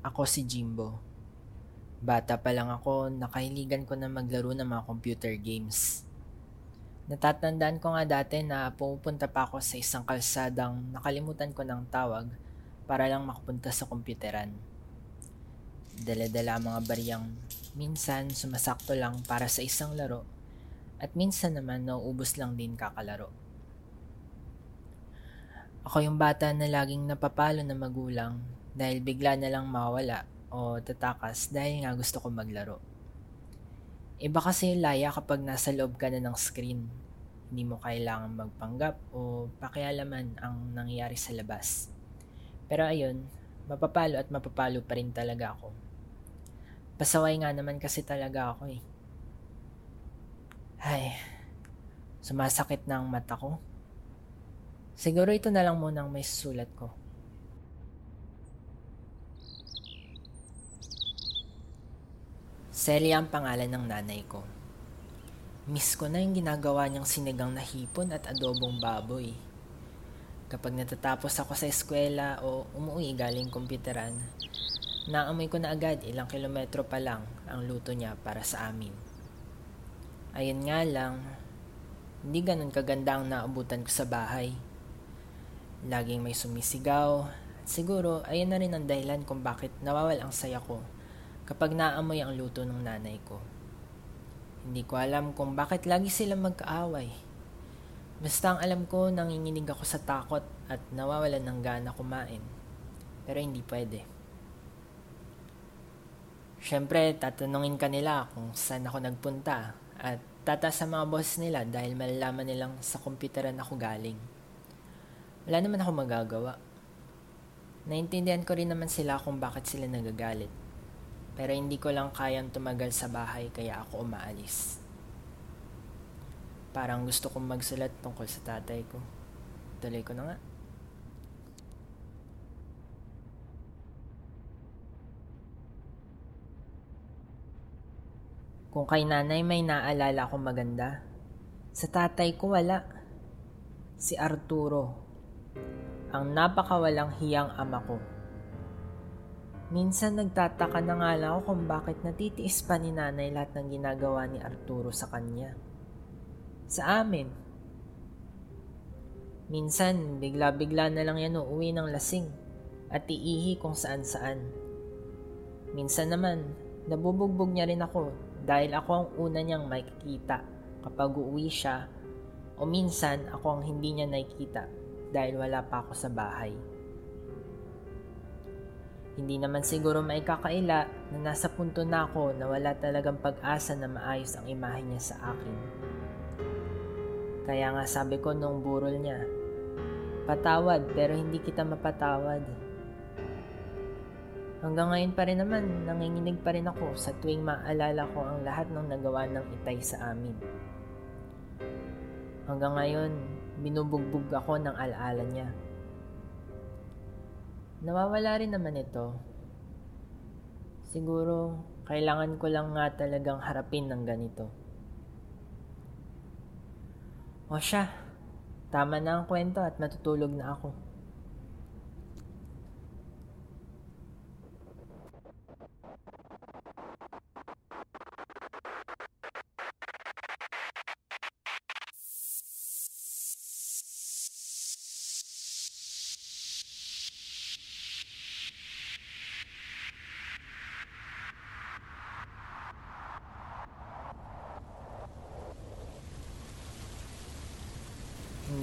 Ako si Jimbo. Bata pa lang ako, nakahiligan ko na maglaro ng mga computer games. Natatandaan ko nga dati na pupunta pa ako sa isang kalsadang nakalimutan ko ng tawag para lang makapunta sa komputeran. Dala-dala ang mga bariyang minsan sumasakto lang para sa isang laro at minsan naman nauubos lang din kakalaro. Ako yung bata na laging napapalo ng magulang dahil bigla na lang mawala o tatakas dahil nga gusto ko maglaro. Iba kasi yung laya kapag nasa loob ka na ng screen. Hindi mo kailangan magpanggap o pakialaman ang nangyayari sa labas. Pero ayun, mapapalo at mapapalo pa rin talaga ako. Pasaway nga naman kasi talaga ako eh. Ay, sumasakit na ang mata ko. Siguro ito na lang muna ang may sulat ko. Celia ang pangalan ng nanay ko. Miss ko na yung ginagawa niyang sinigang na hipon at adobong baboy. Kapag natatapos ako sa eskwela o umuwi galing komputeran, naamoy ko na agad ilang kilometro pa lang ang luto niya para sa amin. Ayun nga lang, hindi ganun kaganda ang naabutan ko sa bahay. Laging may sumisigaw siguro ayun na rin ang dahilan kung bakit nawawal ang saya ko kapag naamoy ang luto ng nanay ko. Hindi ko alam kung bakit lagi sila magkaaway. Basta ang alam ko, nanginginig ako sa takot at nawawalan ng gana kumain. Pero hindi pwede. Siyempre, tatanungin ka nila kung saan ako nagpunta at tataas sa mga boss nila dahil malalaman nilang sa komputeran ako galing. Wala naman ako magagawa. Naintindihan ko rin naman sila kung bakit sila nagagalit. Pero hindi ko lang kayang tumagal sa bahay kaya ako umaalis. Parang gusto kong magsulat tungkol sa tatay ko. Tuloy ko na nga. Kung kay nanay may naalala akong maganda, sa tatay ko wala. Si Arturo, ang napakawalang hiyang ama ko. Minsan nagtataka na nga lang ako kung bakit natitiis pa ni nanay lahat ng ginagawa ni Arturo sa kanya. Sa amin. Minsan, bigla-bigla na lang yan uuwi ng lasing at iihi kung saan-saan. Minsan naman, nabubugbog niya rin ako dahil ako ang una niyang makikita kapag uuwi siya o minsan ako ang hindi niya nakikita dahil wala pa ako sa bahay. Hindi naman siguro maikakaila na nasa punto na ako na wala talagang pag-asa na maayos ang imahe niya sa akin. Kaya nga sabi ko nung burol niya, patawad pero hindi kita mapatawad. Hanggang ngayon pa rin naman, nanginginig pa rin ako sa tuwing maalala ko ang lahat ng nagawa ng itay sa amin. Hanggang ngayon, binubugbog ako ng alaala niya. Nawawala rin naman ito. Siguro, kailangan ko lang nga talagang harapin ng ganito. O siya, tama na ang kwento at matutulog na ako.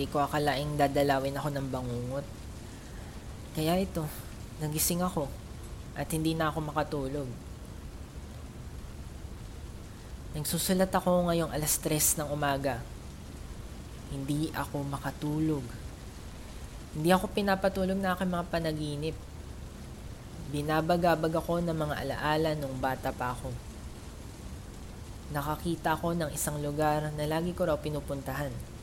Hindi ko akalaing dadalawin ako ng bangungot. Kaya ito, nagising ako at hindi na ako makatulog. Nagsusulat ako ngayong alas tres ng umaga. Hindi ako makatulog. Hindi ako pinapatulog na aking mga panaginip. Binabagabag ako ng mga alaala nung bata pa ako. Nakakita ako ng isang lugar na lagi ko raw pinupuntahan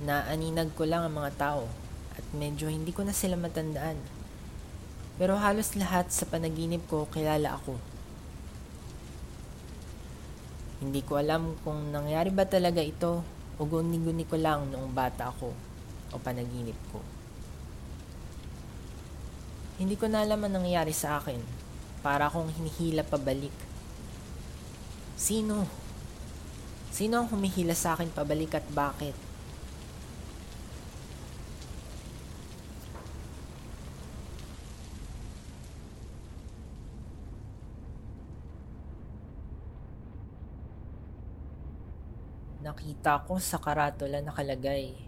Naaninag ko lang ang mga tao at medyo hindi ko na sila matandaan. Pero halos lahat sa panaginip ko kilala ako. Hindi ko alam kung nangyari ba talaga ito o guni-guni ko lang noong bata ako o panaginip ko. Hindi ko na alam ang nangyayari sa akin. Para akong hinihila pabalik. Sino? Sino ang humihila sa akin pabalik at bakit? Nakita ko sa karatula nakalagay,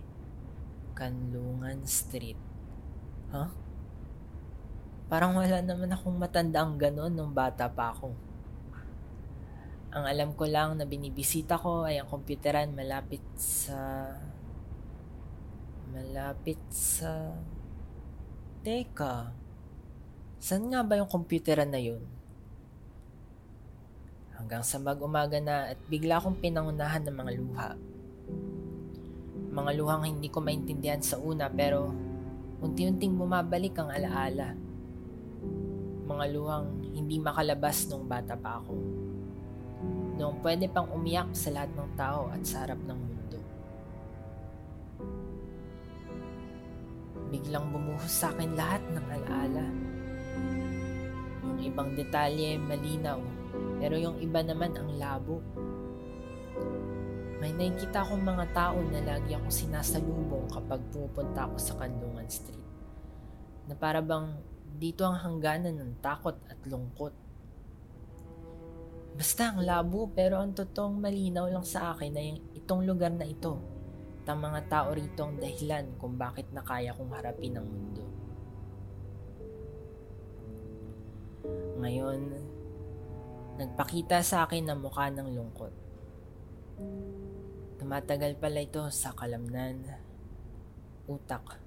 Kanlungan Street. Huh? Parang wala naman akong matandang ganon nung bata pa ako. Ang alam ko lang na binibisita ko ay ang komputeran malapit sa... Malapit sa... Teka, saan nga ba yung komputeran na yun? Hanggang sa mag-umaga na at bigla akong pinangunahan ng mga luha. Mga luhang hindi ko maintindihan sa una pero unti-unting bumabalik ang alaala. Mga luhang hindi makalabas nung bata pa ako. Noong pwede pang umiyak sa lahat ng tao at sa harap ng mundo. Biglang bumuhos sa akin lahat ng alaala. Yung ibang detalye malinaw pero yung iba naman ang labo. May nakikita akong mga tao na lagi akong sinasalubong kapag pupunta ako sa Kandungan Street. Na para bang dito ang hangganan ng takot at lungkot. Basta ang labo pero ang totoong malinaw lang sa akin na yung itong lugar na ito at ang mga tao rito ang dahilan kung bakit nakaya kong harapin ang mundo. Ngayon, Nagpakita sa akin ng mukha ng lungkot. Tumatagal pala ito sa kalamnan, utak,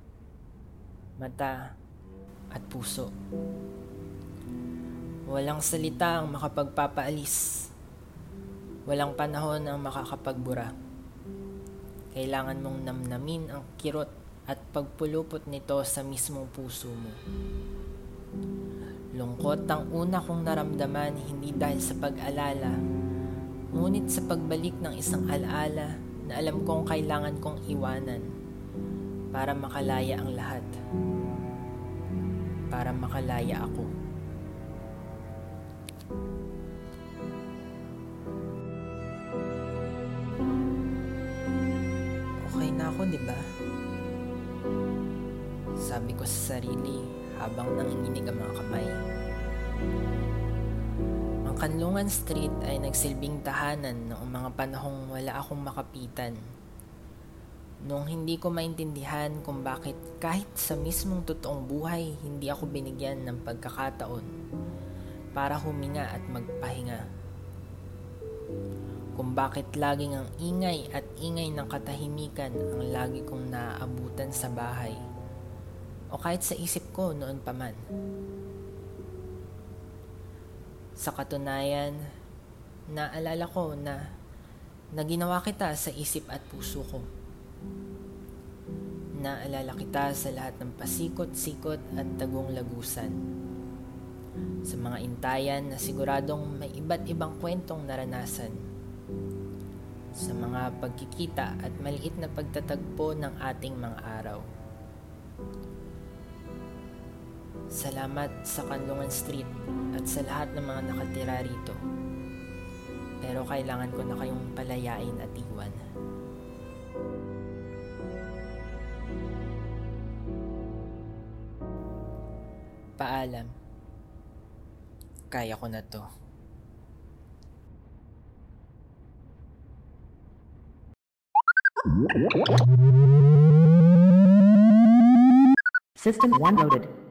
mata, at puso. Walang salita ang makapagpapaalis. Walang panahon ang makakapagbura. Kailangan mong namnamin ang kirot at pagpulupot nito sa mismong puso mo. Lungkot ang una kong naramdaman hindi dahil sa pag-alala, ngunit sa pagbalik ng isang alaala na alam kong kailangan kong iwanan para makalaya ang lahat. Para makalaya ako. Okay na ako, di ba? Sabi ko sa sarili, habang nanginginig ang mga kamay. Ang Kanlungan Street ay nagsilbing tahanan noong mga panahong wala akong makapitan. Noong hindi ko maintindihan kung bakit kahit sa mismong totoong buhay hindi ako binigyan ng pagkakataon para huminga at magpahinga. Kung bakit laging ang ingay at ingay ng katahimikan ang lagi kong naaabutan sa bahay o kahit sa isip ko noon pa man. Sa katunayan, naalala ko na na ginawa kita sa isip at puso ko. Naalala kita sa lahat ng pasikot-sikot at tagong lagusan. Sa mga intayan na siguradong may iba't ibang kwentong naranasan. Sa mga pagkikita at maliit na pagtatagpo ng ating mga araw. Salamat sa Kanlungan Street at sa lahat ng mga nakatira rito. Pero kailangan ko na kayong palayain at iwan. Paalam. Kaya ko na to. System 1 loaded.